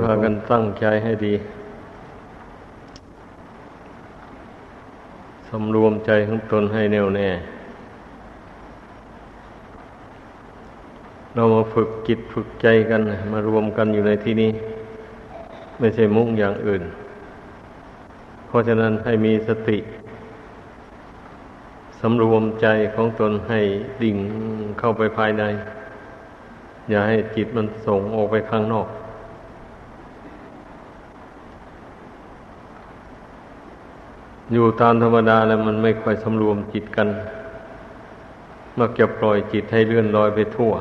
พากันตั้งใจให้ดี สำรวมใจของตนให้แน่วแน่ เรามาฝึกจิตฝึกใจกัน มารวมกันอยู่ในที่นี้ ไม่ใช่มุ่งอย่างอื่น เพราะฉะนั้นให้มีสติ สำรวมใจของตนให้ดิ่งเข้าไปภายใน อย่าให้จิตมันส่งออกไปข้างนอก อยู่ตามธรรมดาแล้วมันไม่ค่อยสำรวมจิตกันมักจะปล่อยจิตให้เลื่อนลอยไปทั่ว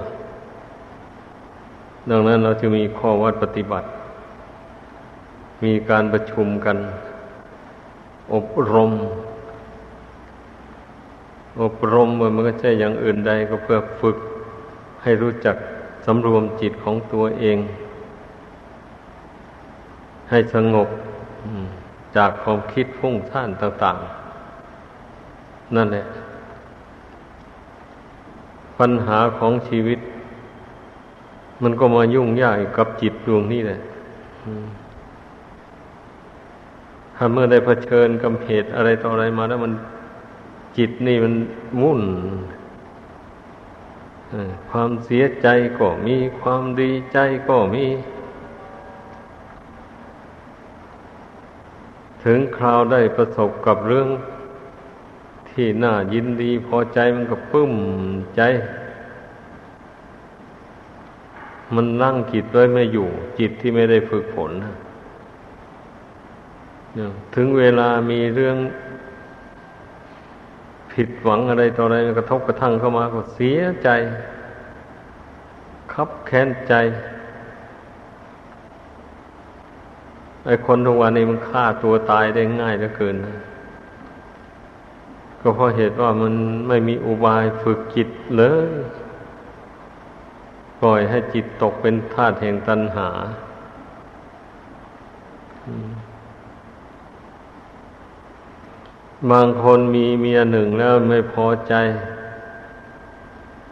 ดังนั้นเราจะมีข้อวัดปฏิบัติ มีการประชุมกัน อบรม อบรมมันก็ใช่อย่างอื่นใดก็เพื่อฝึกให้รู้จักสำรวมจิตของตัวเอง ให้สงบ จากความคิดฟุ้งซ่านต่าง ๆ นั่นแหละ ปัญหาของชีวิต มันก็มายุ่งยากกับจิตดวงนี้แหละถ้าเมื่อได้เผชิญกับเหตุอะไรต่ออะไรมาแล้วมันจิตนี่มันมุ่นความเสียใจก็มีความดีใจก็มี ถึงคราวได้ประสบกับเรื่องที่น่ายินดีพอใจมันก็ปึ้มใจ มันนั่งจิตไว้ไม่อยู่ จิตที่ไม่ได้ฝึกฝนถึงเวลามีเรื่องผิดหวังอะไรต่ออะไรกระทบกระทั่งเข้ามาก็เสียใจ คับแค้นใจ ไอ้คนทุกวันนี้มันฆ่าตัวตายได้ง่ายเหลือเกินนะก็เพราะเหตุว่ามันไม่มีอุบายฝึกจิตเลย ปล่อยให้จิตตกเป็นธาตุแห่งตัณหา บางคนมีเมียหนึ่งแล้วไม่พอใจ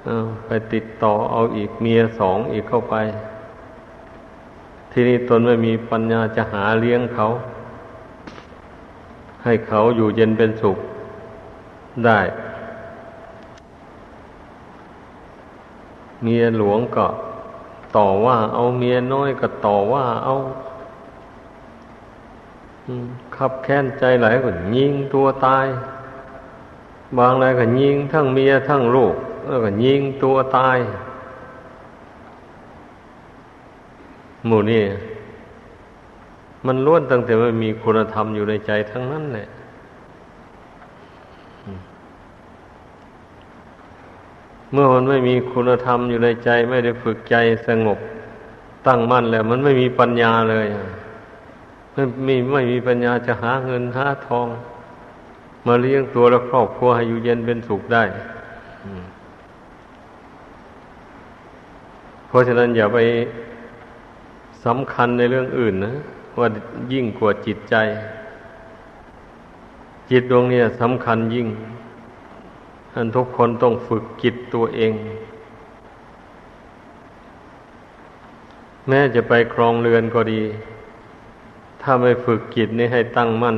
อไปติดต่อเอาอีกเมียสองอีกเข้าไป ที่นี้ตนไม่มีปัญญาจะหาเลี้ยงเขา ให้เขาอยู่เย็นเป็นสุขได้ เมียหลวงก็ต่อว่า เอาเมียน้อยก็ต่อว่า เอาขับแค้นใจหลายคนยิงตัวตาย บางรายก็ยิงทั้งเมียทั้งลูก แล้วก็ยิงตัวตาย หมู่นี่มันล้วนตั้งแต่มันมีคุณธรรมอยู่ในใจทั้งนั้นแหละเมื่อมันไม่มีคุณธรรมอยู่ในใจ ไม่ได้ฝึกใจสงบตั้งมั่นแล้ว มันไม่มีปัญญาเลยไม่มีไม่มีปัญญาจะหาเงินหาทอง มาเลี้ยงตัวและครอบครัวให้อยู่เย็นเป็นสุขได้เพราะฉะนั้นอย่าไป สำคัญในเรื่องอื่นนะ ว่ายิ่งกว่าจิตใจ จิตดวงนี้สำคัญยิ่งท่านทุกคนต้องฝึกจิตตัวเอง แม้จะไปครองเรือนก็ดี ถ้าไม่ฝึกจิตนี้ให้ตั้งมั่น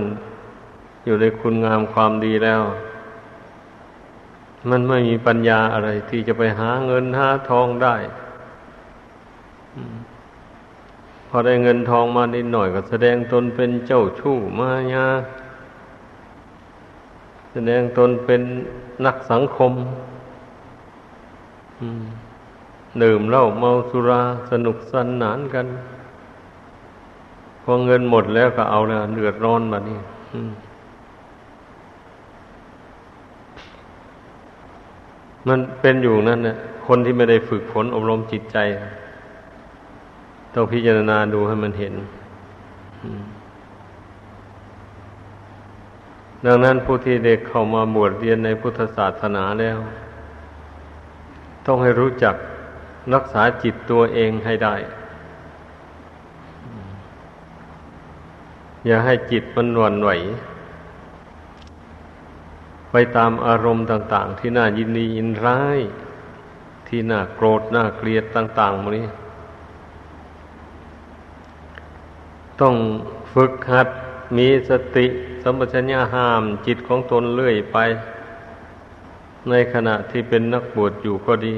อยู่ในคุณงามความดีแล้ว มันไม่มีปัญญาอะไรที่จะไปหาเงินหาทองได้ พอได้เงินทองมานิดหน่อยก็แสดงตนเป็นเจ้าชู้มายาแสดงตนเป็นนักสังคมดื่มเหล้าเมาสุราสนุกสนานกัน พอเงินหมดแล้วก็เอาแล้วเดือดร้อนมานี่มันเป็นอยู่นั่นเนี่ยคนที่ไม่ได้ฝึกฝนอบรมจิตใจ ต้องพิจารณาดูให้มันเห็น ดังนั้นผู้ที่เด็กเข้ามาบวชเรียนในพุทธศาสนาแล้ว ต้องให้รู้จักรักษาจิตตัวเองให้ได้ อย่าให้จิตมันหวนไหว ไปตามอารมณ์ต่าง ๆ ที่น่ายินดียินร้าย ที่น่าโกรธน่าเกลียดต่างๆมันนี้ ต้องฝึกหัดมีสติสัมปชัญญะห้ามจิตของตนเรื่อยไป ในขณะที่เป็นนักบวชอยู่ก็ดี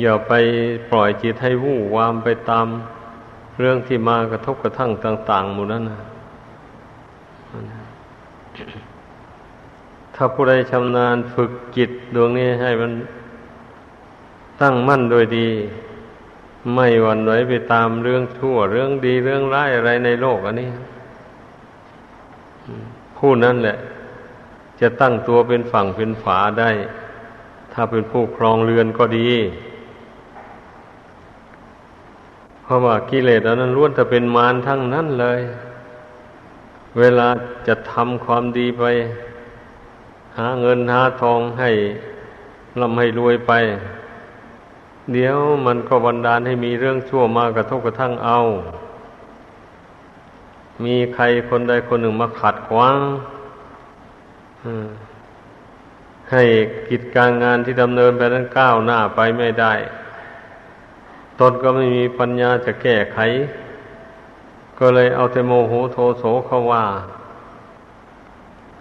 อย่าไปปล่อยจิตให้วู่วามไปตามเรื่องที่มากระทบกระทั่งต่าง ๆ หมู่นั้นนะถ้าผู้ใดชำนาญฝึกจิตดวงนี้ให้มันตั้งมั่นโดยดี ไม่หวั่นไหวไปตามเรื่องชั่วเรื่องดีเรื่องร้ายอะไรในโลกอันนี้ ผู้นั้นแหละ จะตั้งตัวเป็นฝั่งเป็นฝาได้ ถ้าเป็นผู้ครองเรือนก็ดี เพราะว่ากิเลสอันนั้นล้วนจะเป็นมารทั้งนั้นเลย เวลาจะทำความดีไป หาเงินหาทองให้ร่ำให้รวยไป เดี๋ยวมันก็บันดาลให้มีเรื่องชั่วมากระทบกระทั่งเอา มีใครคนใดคนหนึ่งมาขัดขวางให้กิจการงานที่ดำเนินไปนั้นก้าวหน้าไปไม่ได้ ตนก็ไม่มีปัญญาจะแก้ไข ก็เลยเอาแต่โมโหโทโสเข้าว่า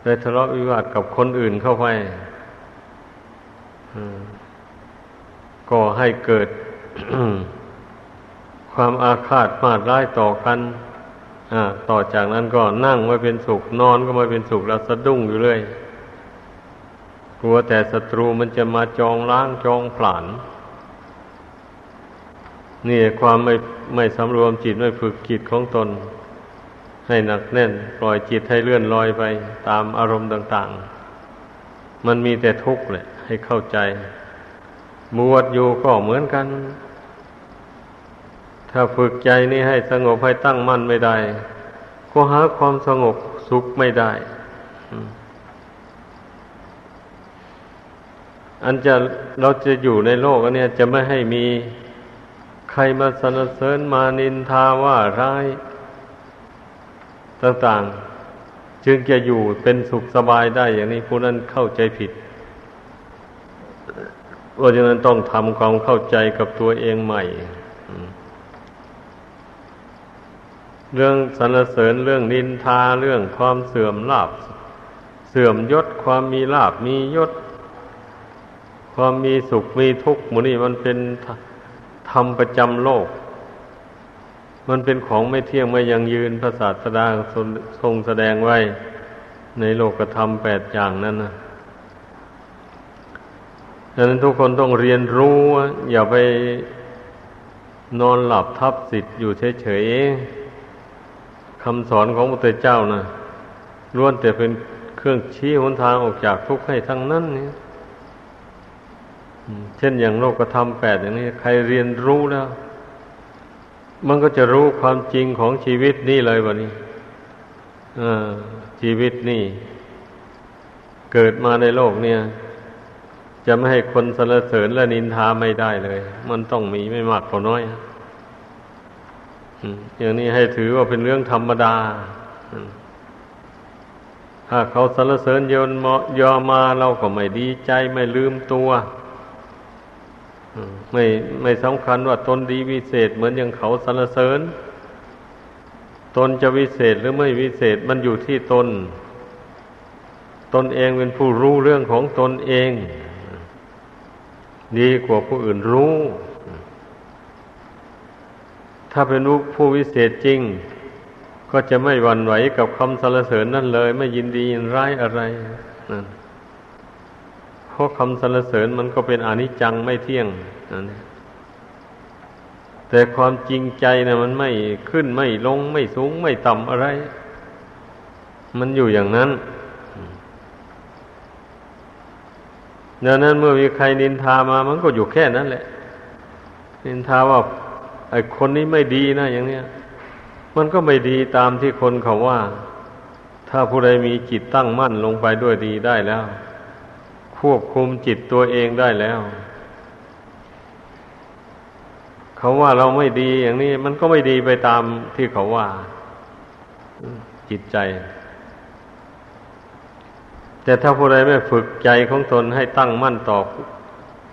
เลยทะเลาะวิวาทกับคนอื่นเข้าไป ก็ให้เกิด ความอาฆาตมาดร้ายต่อกันต่อจากนั้นก็นั่งไม่เป็นสุข นอนก็ไม่เป็นสุขแล้วสะดุ้งอยู่เลยกลัวแต่ศัตรูมันจะมาจองล้างจองผลาญนี่ความไม่ไม่สำรวมจิตไม่ฝึกจิตของตน ให้หนักแน่น ปล่อยจิตให้เลื่อนลอยไป ตามอารมณ์ต่าง ๆ มันมีแต่ทุกข์แหละ ให้เข้าใจ บวชอยู่ก็เหมือนกัน ถ้าฝึกใจนี้ให้สงบให้ตั้งมั่นไม่ได้ ก็หาความสงบสุขไม่ได้ อันจะเราจะอยู่ในโลกอันนี้จะไม่ให้มีใครมาสนเสริญมานินทาว่าร้าย ต่าง ๆ จึงจะอยู่เป็นสุขสบายได้อย่างนี้ผู้นั้นเข้าใจผิด เพราะฉะนั้นต้องทำความเข้าใจกับตัวเองใหม่ เรื่องสรรเสริญเรื่องนินทาเรื่องความเสื่อมลาบ เสื่อมยศความมีลาบมียศ ความมีสุขมีทุกข์มนี่มันเป็นธรรมประจำโลก มันเป็นของไม่เที่ยงไม่ยังยืนพระศาสดาทรงแสดงไว้ ในโลกธรรมแปดอย่างนั้นนะ ดังนั้นทุกคนต้องเรียนรู้ อย่าไปนอนหลับทับสิทธิ์อยู่เฉยๆคำสอนของพระพุทธเจ้านะล้วนแต่เป็นเครื่องชี้หนทางออกจากทุกข์ให้ทั้งนั้นเนี่ยเช่นอย่างโลกธรรมแปดอย่างนี้ ใครเรียนรู้แล้ว มันก็จะรู้ความจริงของชีวิตนี่เลยวันนี้ชีวิตนี่ เกิดมาในโลกเนี่ย จะไม่ให้คนสรรเสริญและนินทาไม่ได้เลย มันต้องมีไม่มากก็น้อยอย่างนี้ให้ถือว่าเป็นเรื่องธรรมดาถ้าเขาสรรเสริญยนยอมาเราก็ไม่ดีใจไม่ลืมตัวไม่ไม่สำคัญว่าตนดีวิเศษ เหมือนอย่างเขาสรรเสริญ ตนจะวิเศษหรือไม่วิเศษมันอยู่ที่ตน ตนเองเป็นผู้รู้เรื่องของตนเอง ดีกว่าผู้อื่นรู้ ถ้าเป็นผู้วิเศษจริง ก็จะไม่หวั่นไหวกับคำสรรเสริญนั่นเลย ไม่ยินดียินร้ายอะไรนั่นเพราะคำสรรเสริญมันก็เป็นอนิจจังไม่เที่ยงนั่นแต่ความจริงใจนะมันไม่ขึ้นไม่ลงไม่สูงไม่ต่ำอะไร มันอยู่อย่างนั้น ดังนั้นเมื่อมีใครนินทามามันก็อยู่แค่นั้นแหละ นินทาว่าไอ้คนนี้ไม่ดีนะอย่างเนี้ย มันก็ไม่ดีตามที่คนเขาว่า ถ้าผู้ใดมีจิตตั้งมั่นลงไปด้วยดีได้แล้ว ควบคุมจิตตัวเองได้แล้ว เขาว่าเราไม่ดีอย่างนี้ มันก็ไม่ดีไปตามที่เขาว่า จิตใจ แต่ถ้าผู้ใดไม่ฝึกใจของตนให้ตั้งมั่นต่อ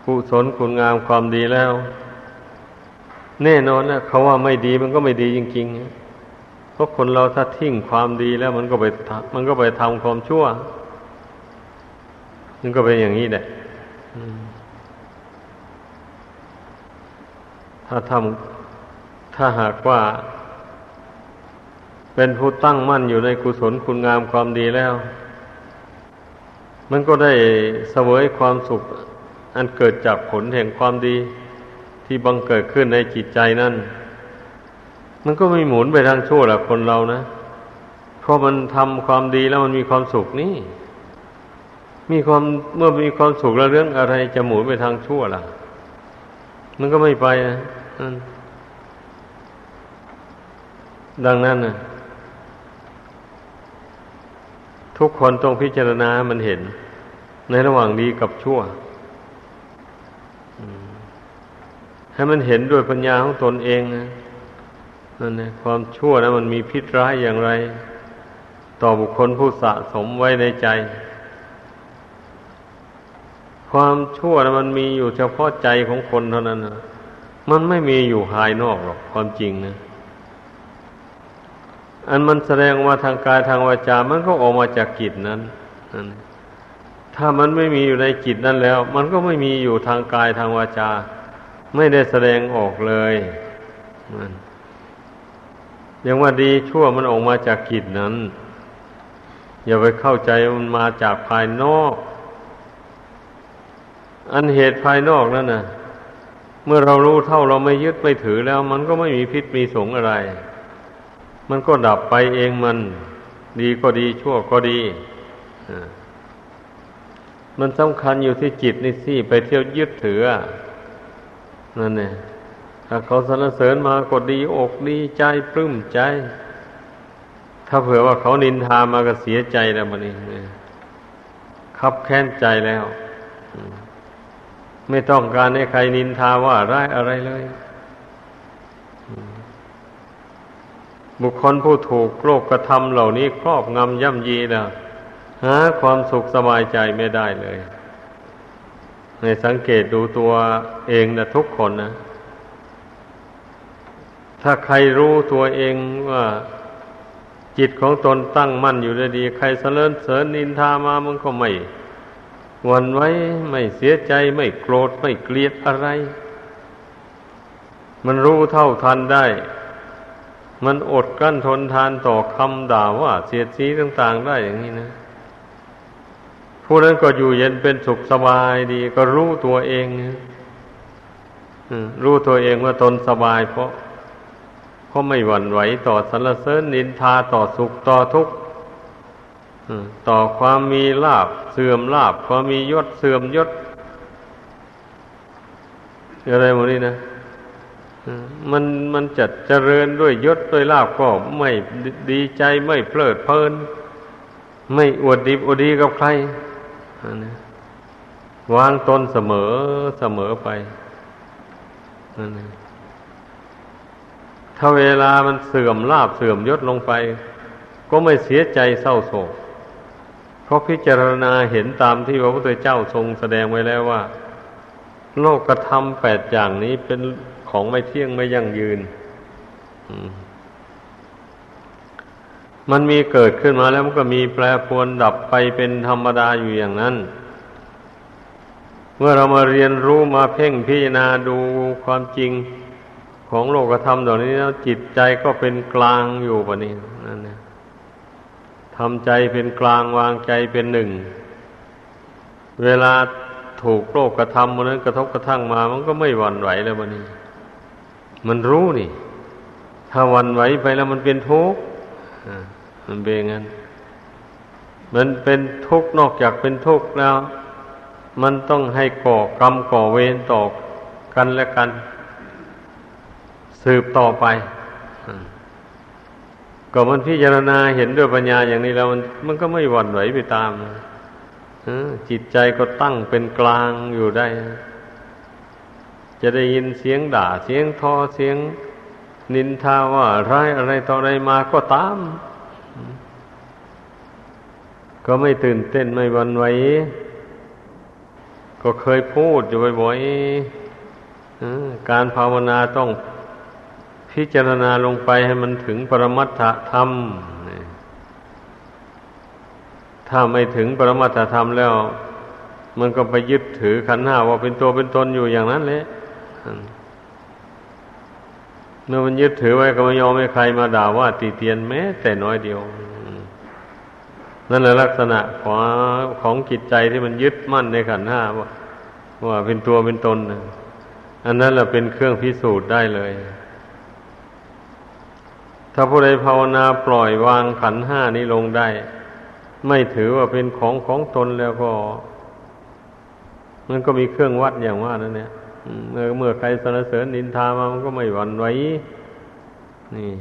กุศลคุณงามความดีแล้ว แน่นอนนะเขาว่าไม่ดีมันก็ไม่ดีจริงๆเพราะคนเราถ้าทิ้งความดีแล้วมันก็ไปมันก็ไปทำความชั่วมันก็เป็นอย่างนี้แหละถ้าทำถ้าหากว่า เป็นผู้ตั้งมั่นอยู่ในกุศลคุณงามความดีแล้ว มันก็ได้เสวยความสุข อันเกิดจากผลแห่งความดีที่บังเกิดขึ้นในจิตใจนั่น มันก็ไม่หมุนไปทางชั่วหละคนเรานะ เพราะมันทำความดีแล้วมันมีความสุขนี่ มีความเมื่อมีความสุขแล้วเรื่องอะไรจะหมุนไปทางชั่วล่ะ มันก็ไม่ไปนะดังนั้นนะ ทุกคนต้องพิจารณามันเห็น ในระหว่างดีกับชั่ว ให้มันเห็นด้วยปัญญาของตนเองนะนั่นนะความชั่วนะมันมีพิษร้ายอย่างไร ต่อบุคคลผู้สะสมไว้ในใจ ความชั่วนะมันมีอยู่เฉพาะใจของคนเท่านั้นนะมันไม่มีอยู่ภายนอกหรอกความจริงนะ อันมันแสดงมาทางกายทางวาจา มันก็ออกมาจากจิตนั้นนั่นถ้ามันไม่มีอยู่ในจิตนั้นแล้ว มันก็ไม่มีอยู่ทางกายทางวาจา ไม่ได้แสดงออกเลยมันยังว่าดีชั่วมันออกมาจากกิจนั้น อย่าไปเข้าใจมันมาจากภายนอก อันเหตุภายนอกนั่นนะเมื่อเรารู้เท่าเราไม่ยึดไม่ถือแล้ว มันก็ไม่มีพิษมีสงอะไร มันก็ดับไปเองมัน ดีก็ดีชั่วก็ดีมันสำคัญอยู่ที่จิตนี่สิไปเที่ยวยึดถือนั่นเนี่ยถ้าเขาสรรเสริญมาก็ดีอกดีใจปลื้มใจ ถ้าเผื่อว่าเขานินทามาก็เสียใจแล้วมันนี่ขับแค้นใจแล้ว ไม่ต้องการให้ใครนินทาว่าร้ายอะไรเลย บุคคลผู้ถูกโลกกระทำเหล่านี้ครอบงำย่ำยีแล้วหาความสุขสบายใจไม่ได้เลย ในสังเกตดูตัวเองนะทุกคนนะ ถ้าใครรู้ตัวเองว่าจิตของตนตั้งมั่นอยู่ได้ดี ใครเสริญเสริญนินทามามันก็ไม่วันไว้ไม่เสียใจไม่โกรธไม่เกลียดอะไร มันรู้เท่าทันได้ มันอดกั้นทนทานต่อคำด่าว่าเสียดสีต่าง ๆ ได้อย่างนี้นะผู้นั้นก็อยู่เย็นเป็นสุขสบายดี ก็รู้ตัวเองรู้ตัวเองว่าตนสบาย เพราะเพราะไม่หวั่นไหวต่อสรรเสริญนินทาต่อสุขต่อทุกข์ต่อความมีลาบเสื่อมลาบความมียศเสื่อมยศอะไรหมดนี่นะ มันมันจัดเจริญด้วยยศด้วยลาบก็ไม่ดีใจไม่เพลิดเพลิน ไม่อวดดีอวดดีกับใครนะวางตนเสมอเสมอไปนั่นถ้าเวลามันเสื่อมลาบเสื่อมยศลงไป ก็ไม่เสียใจเศร้าโศก เพราะพิจารณาเห็นตามที่พระพุทธเจ้าทรงแสดงไว้แล้วว่า โลกกระทำแปดอย่างนี้เป็น ของไม่เที่ยงไม่ยั่งยืน มันมีเกิดขึ้นมาแล้วมันก็มีแปรปรวนดับไปเป็นธรรมดาอยู่อย่างนั้น เมื่อเรามาเรียนรู้มาเพ่งพิจารณาดูความจริงของโลกธรรมเหล่านี้แล้วจิตใจก็เป็นกลางอยู่ปะนี้นั่นนะทำใจเป็นกลางวางใจเป็นหนึ่ง เวลาถูกโลกกระทำมันนั้นกระทบกระทั่งมา มันก็ไม่หวั่นไหวแล้วปะนี้ มันรู้นี่ ถ้าวันไหวไปแล้วมันเป็นทุกข์มันเป็นงั้น มันเป็นทุกข์นอกจากเป็นทุกข์แล้ว มันต้องให้ก่อกรรมก่อเวรต่อกันและกัน สืบต่อไปก็มันพิจารณาเห็นด้วยปัญญาอย่างนี้แล้ว มันมันก็ไม่หวั่นไหวไปตามจิตใจก็ตั้งเป็นกลางอยู่ได้ จะได้ยินเสียงด่าเสียงทอเสียง นินทาว่าร้ายอะไรต่ออะไรมาก็ตาม ก็ไม่ตื่นเต้นไม่วันไหวก็เคยพูดอยู่บ่อยๆการภาวนาต้องพิจารณาลงไปให้มันถึงปรมัตถธรรม ถ้าไม่ถึงปรมัตถธรรมแล้ว มันก็ไปยึดถือขันธ์ห้าว่าเป็นตัวเป็นตนอยู่อย่างนั้นเลย เมื่อมันยึดถือไว้ก็ไม่ยอมให้ใครมาด่าว่าตีเตียนแม้ แต่น้อยเดียว นั่นแหละลักษณะของของจิตใจที่มันยึดมั่นในขันห้าว่าว่าเป็นตัวเป็นตนอันนั้นแหละเป็นเครื่องพิสูจน์ได้เลย ถ้าผู้ใดภาวนาปล่อยวางขันห้านี้ลงได้ ไม่ถือว่าเป็นของของตนแล้วก็ มันก็มีเครื่องวัดอย่างว่านั่นเนี่ย เมื่อเมื่อใครสนเสริญนินทามามันก็ไม่หวั่นไหวนี่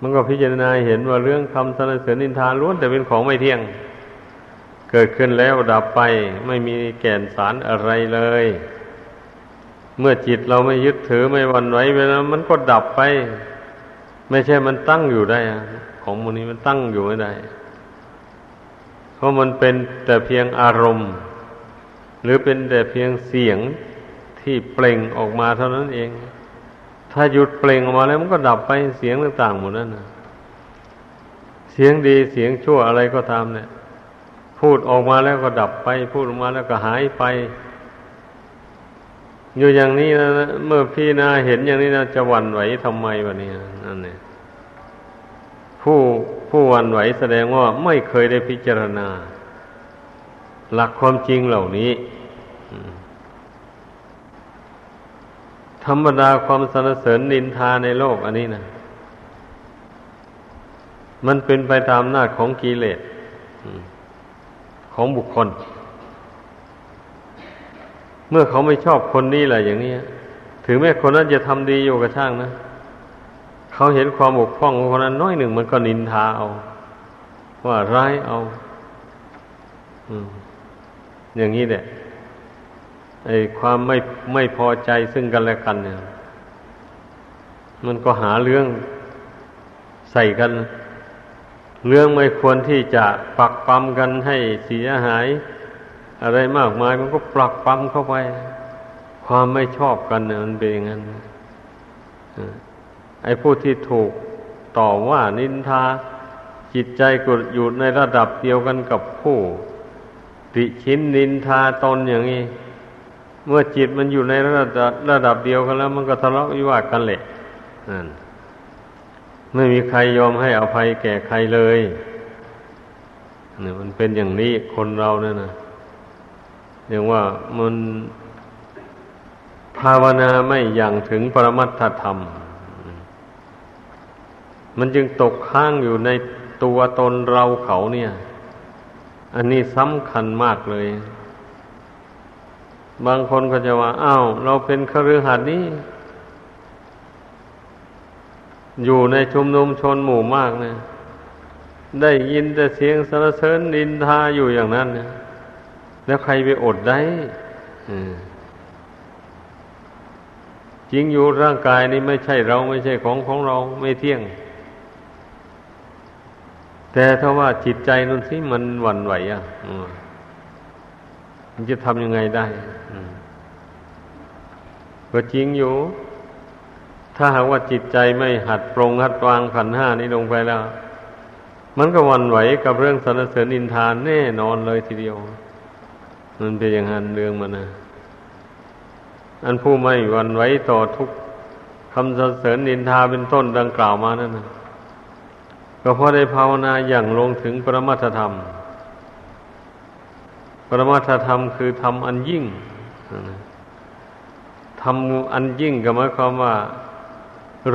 มันก็พิจารณาเห็นว่าเรื่องคำสนเสริญนินทาล้วนแต่เป็นของไม่เที่ยง เกิดขึ้นแล้วดับไป ไม่มีแก่นสารอะไรเลย เมื่อจิตเราไม่ยึดถือไม่หวั่นไหวไปแล้วมันก็ดับไป ไม่ใช่มันตั้งอยู่ได้ของมันนี้มันตั้งอยู่ไม่ได้ เพราะมันเป็นแต่เพียงอารมณ์ หรือเป็นแต่เพียงเสียง ที่เปล่งออกมาเท่านั้นเอง ถ้าหยุดเปล่งออกมาแล้วมันก็ดับไปเสียงต่างๆหมดนั่นนะเสียงดีเสียงชั่วอะไรก็ตามเนี่ย พูดออกมาแล้วก็ดับไป พูดออกมาแล้วก็หายไป อยู่อย่างนี้นะเมื่อพี่นาเห็นอย่างนี้นะจะหวั่นไหวทำไมวะเนี่ยนั่นเนี่ยผู้ผู้หวั่นไหวแสดงว่าไม่เคยได้พิจารณา หลักความจริงเหล่านี้ ธรรมดาความสรรเสริญนินทาในโลกอันนี้นะมันเป็นไปตามหน้าของกิเลสของบุคคล เมื่อเขาไม่ชอบคนนี้แหละอย่างนี้ถึงแม้คนนั้นจะทำดีอยู่กับช่างนะเขาเห็นความบกพร่องของคนนั้นน้อยหนึ่งมันก็นินทาเอา ว่าร้ายเอาอย่างนี้แหละ ความไม่ไม่พอใจซึ่งกันและกันเนี่ย มันก็หาเรื่องใส่กัน เรื่องไม่ควรที่จะปักปั๊มกันให้เสียหาย อะไรมากมายมันก็ปลักปั๊มเข้าไป ความไม่ชอบกันเนี่ยมันเป็นอย่างนั้นไอ้ผู้ที่ถูกต่อว่านินทาจิตใจก็อยู่ในระดับเดียวกันกับผู้ ติชินนินทาตนอย่างนี้ เมื่อจิตมันอยู่ในระดับระดับเดียวกันแล้ว มันก็ทะเลาะวิวาทกันแหละไม่มีใครยอมให้อภัยแก่ใครเลยเนี่ยมันเป็นอย่างนี้คนเราเนี่ยนะเรียกว่ามันภาวนาไม่อย่างถึงปรมัตถธรรม มันจึงตกค้างอยู่ในตัวตนเราเขาเนี่ย อันนี้สำคัญมากเลย บางคนก็จะว่าอ้าวเราเป็นคฤหัสถ์นี้อยู่ในชุมนุมชนหมู่มากเนะได้ยินแต่เสียงสรรเสริญนินทาอยู่อย่างนั้นนะแล้วใครไปอดได้จริงอยู่ร่างกายนี้ไม่ใช่เราไม่ใช่ของของเราไม่เที่ยง แต่ถ้าว่าจิตใจนั่นสิมันหวั่นไหวอะ มันจะทำยังไงได้ก็จริงอยู่ ถ้าหากว่าจิตใจไม่หัดปรงหัดวางขันห้านี้ลงไปแล้ว มันก็วันไหวกับเรื่องสรรเสริญอินทานแน่นอนเลยทีเดียว มันเป็นอย่างนั้นเรื่องมันนะอันผู้ไม่วันไหวต่อทุกคำสรรเสริญอินทาเป็นต้นดังกล่าวมานั่นนะก็เพราะได้ภาวนาอย่างลงถึงปรมัตธรรม ปรมาทธรรมคือธรรมอันยิ่งธรรมอันยิ่งก็หมายความว่า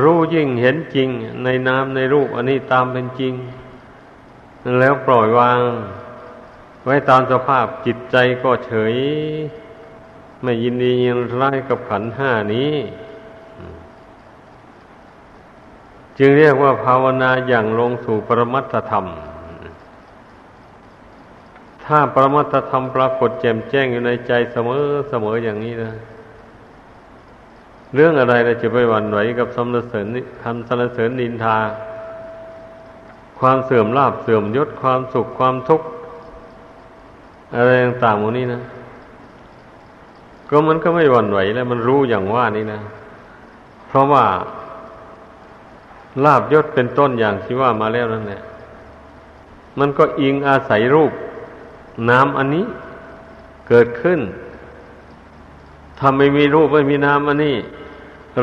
รู้ยิ่งเห็นจริง ในนามในรูป อันนี้ตามเป็นจริง แล้วปล่อยวาง ไว้ตามสภาพจิตใจก็เฉย ไม่ยินดียินร้ายกับขันห้านี้ จึงเรียกว่าภาวนาอย่างลงสู่ปรมัตถธรรม ถ้าปรมัตธรรมปรากฏแจ่มแจ้งอยู่ในใจเสมอเสมออย่างนี้นะ เรื่องอะไรเราจะไปหวั่นไหวกับสรรเสริญคำสรรเสริญนินทา ความเสื่อมลาบเสื่อมยศความสุขความทุกข์อะไรต่างๆหมดนี้นะ ก็มันก็ไม่หวั่นไหวแล้วมันรู้อย่างว่านี่นะ เพราะว่าลาบยศเป็นต้นอย่างที่ว่ามาแล้วนั่นแหละมันก็อิงอาศัยรูป นามอันนี้เกิดขึ้นถ้าไม่มีรูปไม่มีนามอันนี้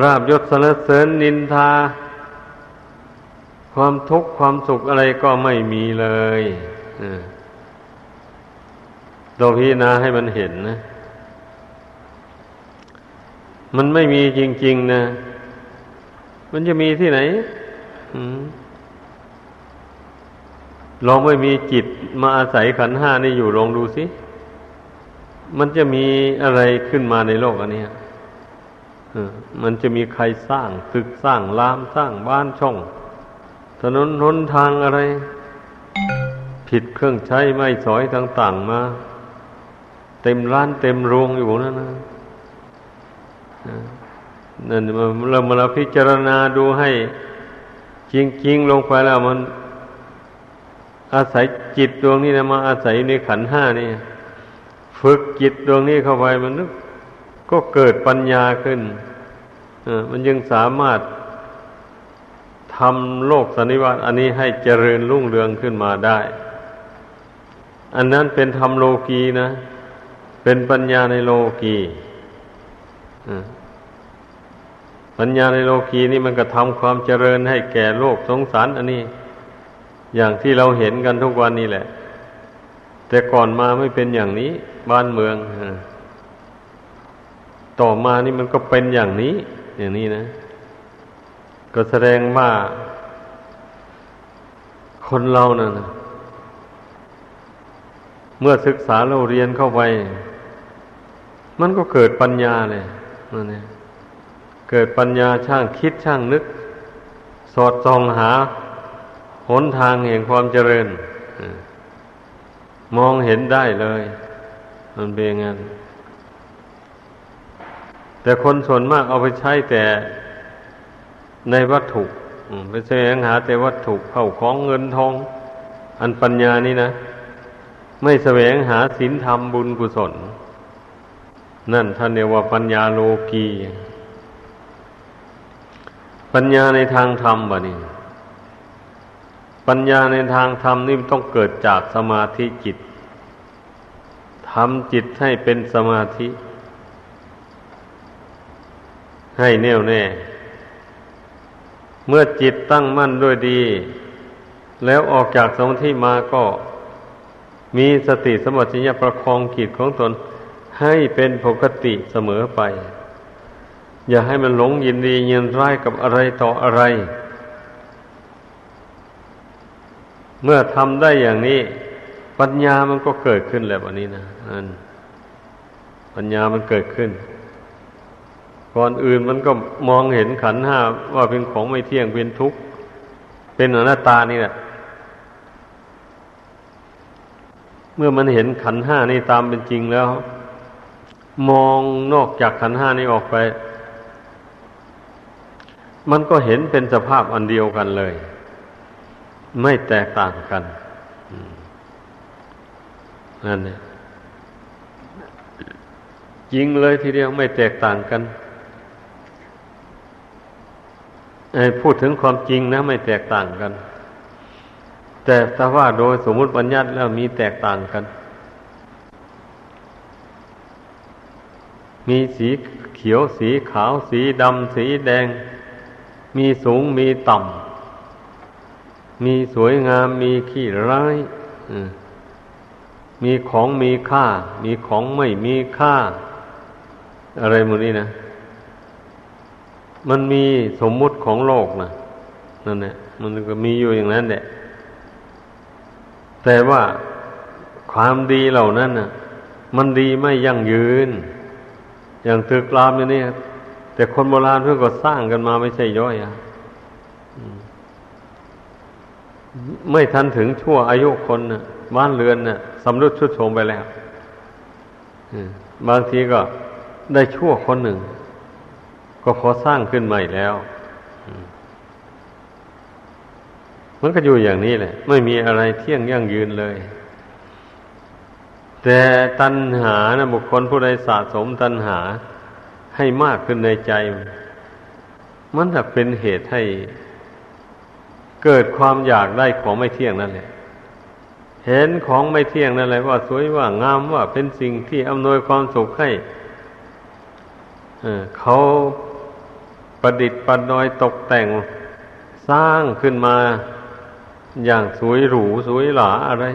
ราบยศสรรเสริญนินทา ความทุกข์ความสุขอะไรก็ไม่มีเลยเราพิจารณาให้มันเห็นนะ มันไม่มีจริง ๆ นะ มันจะมีที่ไหน ลองไม่มีจิตมาอาศัยขันห้านี่อยู่ลองดูสิ มันจะมีอะไรขึ้นมาในโลกอันนี้มันจะมีใครสร้างตึกสร้างรามสร้างบ้านช่อง ถนนหนทางอะไร ผิดเครื่องใช้ไม่สอยต่างๆมา เต็มร้านเต็มโรงอยู่นั่นนะนั่นเรามาเราพิจารณาดูให้จริงๆลงไปแล้วมัน อาศัยจิตดวงนี้นะมา อาศัยในขันห้านี่ฝึกจิตดวงนี้เข้าไปมันกก็เกิดปัญญาขึ้นมันยังสามารถทำโลกสันนิวาตอันนี้ให้เจริญรุ่งเรืองขึ้นมาได้ อันนั้นเป็นธรรมโลกีนะ เป็นปัญญาในโลกีปัญญาในโลกีนี่มันก็ทำความเจริญให้แก่โลกสงสาร อันนี้ อย่างที่เราเห็นกันทุกวันนี้แหละ แต่ก่อนมาไม่เป็นอย่างนี้ บ้านเมืองต่อมานี่มันก็เป็นอย่างนี้ อย่างนี้นะ ก็แสดงว่า คนเรานะ่ะเมื่อศึกษาเราเรียนเข้าไป มันก็เกิดปัญญาเลยนั่นเองเกิดปัญญาช่างคิดช่างนึก สอดส่องหา หนทางแห่งความเจริญมองเห็นได้เลย มันเป็นงั้นแต่คนส่วนมากเอาไปใช้แต่ในวัตถุไปแสวงหาแต่วัตถุเข้าของเงินทอง อันปัญญานี่นะ ไม่แสวงหาศีลธรรมบุญกุศล นั่นท่านเรียกว่าปัญญาโลกี ปัญญาในทางธรรมบ่นี่ ปัญญาในทางธรรมนี่ต้องเกิดจากสมาธิจิตทำจิตให้เป็นสมาธิ ให้แน่วแน่ เมื่อจิตตั้งมั่นด้วยดี แล้วออกจากสมาธิมาก็มีสติสมัชิญญประคองจิตของตนให้เป็นปกติเสมอไป อย่าให้มันหลงยินดียินร้ายกับอะไรต่ออะไร เมื่อทำได้อย่างนี้ ปัญญามันก็เกิดขึ้นแล้ววันนี้นะปัญญามันเกิดขึ้น ก่อนอื่นมันก็มองเห็นขันห้าว่าเป็นของไม่เที่ยงเป็นทุกข์ เป็นอนัตตานี่แหละเมื่อมันเห็นขันห้านี่ตามเป็นจริงแล้ว มองนอกจากขันห้านี้ออกไป มันก็เห็นเป็นสภาพอันเดียวกันเลย ไม่แตกต่างกันนั่นเนี่ยจริงเลยทีเดียวไม่แตกต่างกันพูดถึงความจริงนะ ไม่แตกต่างกัน แต่ถ้าว่าโดยสมมุติบัญญัติแล้วมีแตกต่างกัน มีสีเขียวสีขาวสีดำสีแดง มีสูงมีต่ำ มีสวยงามมีขี้ร้ายมีของมีค่า มีของไม่มีค่า อะไรหมดนี้นะ มันมีสมมุติของโลกนะนั่นแหละมันก็มีอยู่อย่างนั้นแหละแต่ว่าความดีเหล่านั้นน่ะ มันดีไม่ยั่งยืน อย่างตึกรามอย่างนี้แต่คนโบราณเพื่อก็สร้างกันมาไม่ใช่ย่อยอะ ไม่ทันถึงชั่วอายุคนนะบ้านเรือนน่ะสำรุดชุดโทมไปแล้วบางทีก็ได้ชั่วคนหนึ่ง ก็พอสร้างขึ้นใหม่แล้วมันก็อยู่อย่างนี้แหละ ไม่มีอะไรเที่ยงยั่งยืนเลย แต่ตัณหานะบุคคลผู้ใดสะสมตัณหาให้มากขึ้นในใจ มันจะเป็นเหตุให้ เกิดความอยากได้ของไม่เที่ยงนั่นแหละเห็นของไม่เที่ยงนั่นแหละว่าสวยว่างามว่าเป็นสิ่งที่อำนวยความสุขให้เขาประดิษฐ์ประดอยตกแต่งสร้างขึ้นมาอย่างสวยหรูสวยหลาอะไร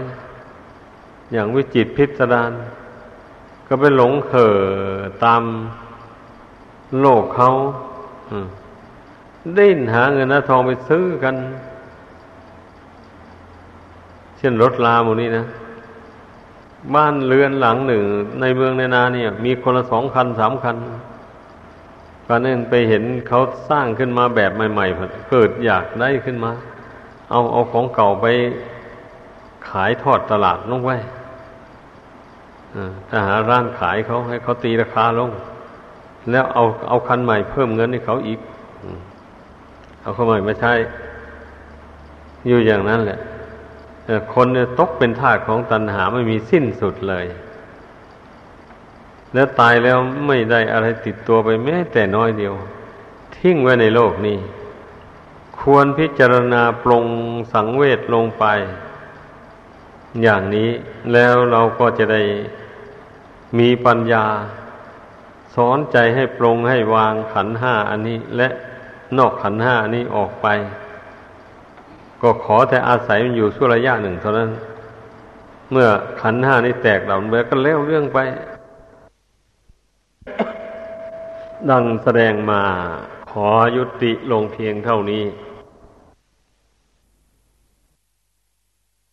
อย่างวิจิตพิสดารก็ไปหลงเข่อตามโลกเขาดิ้นหาเงินนะทองไปซื้อกัน เช่นรถลาหมูนี้นะ บ้านเรือนหลังหนึ่ง ในเมืองในนาเนี่ย มีคนละสองคันสามคันก็นั่นไปเห็นเขาสร้างขึ้นมาแบบใหม่ๆเกิดอยากได้ขึ้นมา เอาเอาของเก่าไปขายทอดตลาดลงไว้ถ้าหาร้านขายเขาให้เขาตีราคาลง แล้วเอาเอาคันใหม่เพิ่มเงินให้เขาอีก เอาคันใหม่มาใช้ อยู่อย่างนั้นแหละ คนเนี่ยตกเป็นทาสของตัณหาไม่มีสิ้นสุดเลย แล้วตายแล้วไม่ได้อะไรติดตัวไปแม้แต่น้อยเดียว ทิ้งไว้ในโลกนี้ ควรพิจารณาปรงสังเวชลงไป อย่างนี้แล้วเราก็จะได้มีปัญญา สอนใจให้ปรงให้วางขันห้าอันนี้ และนอกขันห้านี้ออกไป ก็ขอแต่อาศัยมันอยู่ชั่วระยะหนึ่งเท่านั้น เมื่อขันห้านี้แตกเหล่านั้นไปก็เล้วเรื่องไป ดังแสดงมาขอยุติลงเพียงเท่านี้